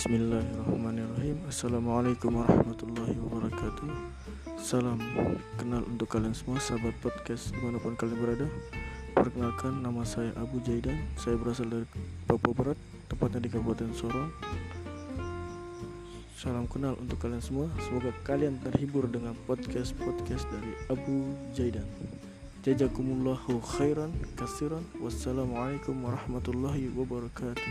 Bismillahirrahmanirrahim. Assalamualaikum warahmatullahi wabarakatuh. Salam kenal untuk kalian semua Sahabat podcast di mana pun kalian berada. Perkenalkan nama saya Abu Jaidan. Saya berasal dari Papua Barat Tepatnya di Kabupaten Sorong. Salam kenal untuk kalian semua. Semoga kalian terhibur dengan podcast-podcast dari Abu Jaidan. Jazakumullahu khairan kasiran. Wassalamualaikum warahmatullahi wabarakatuh.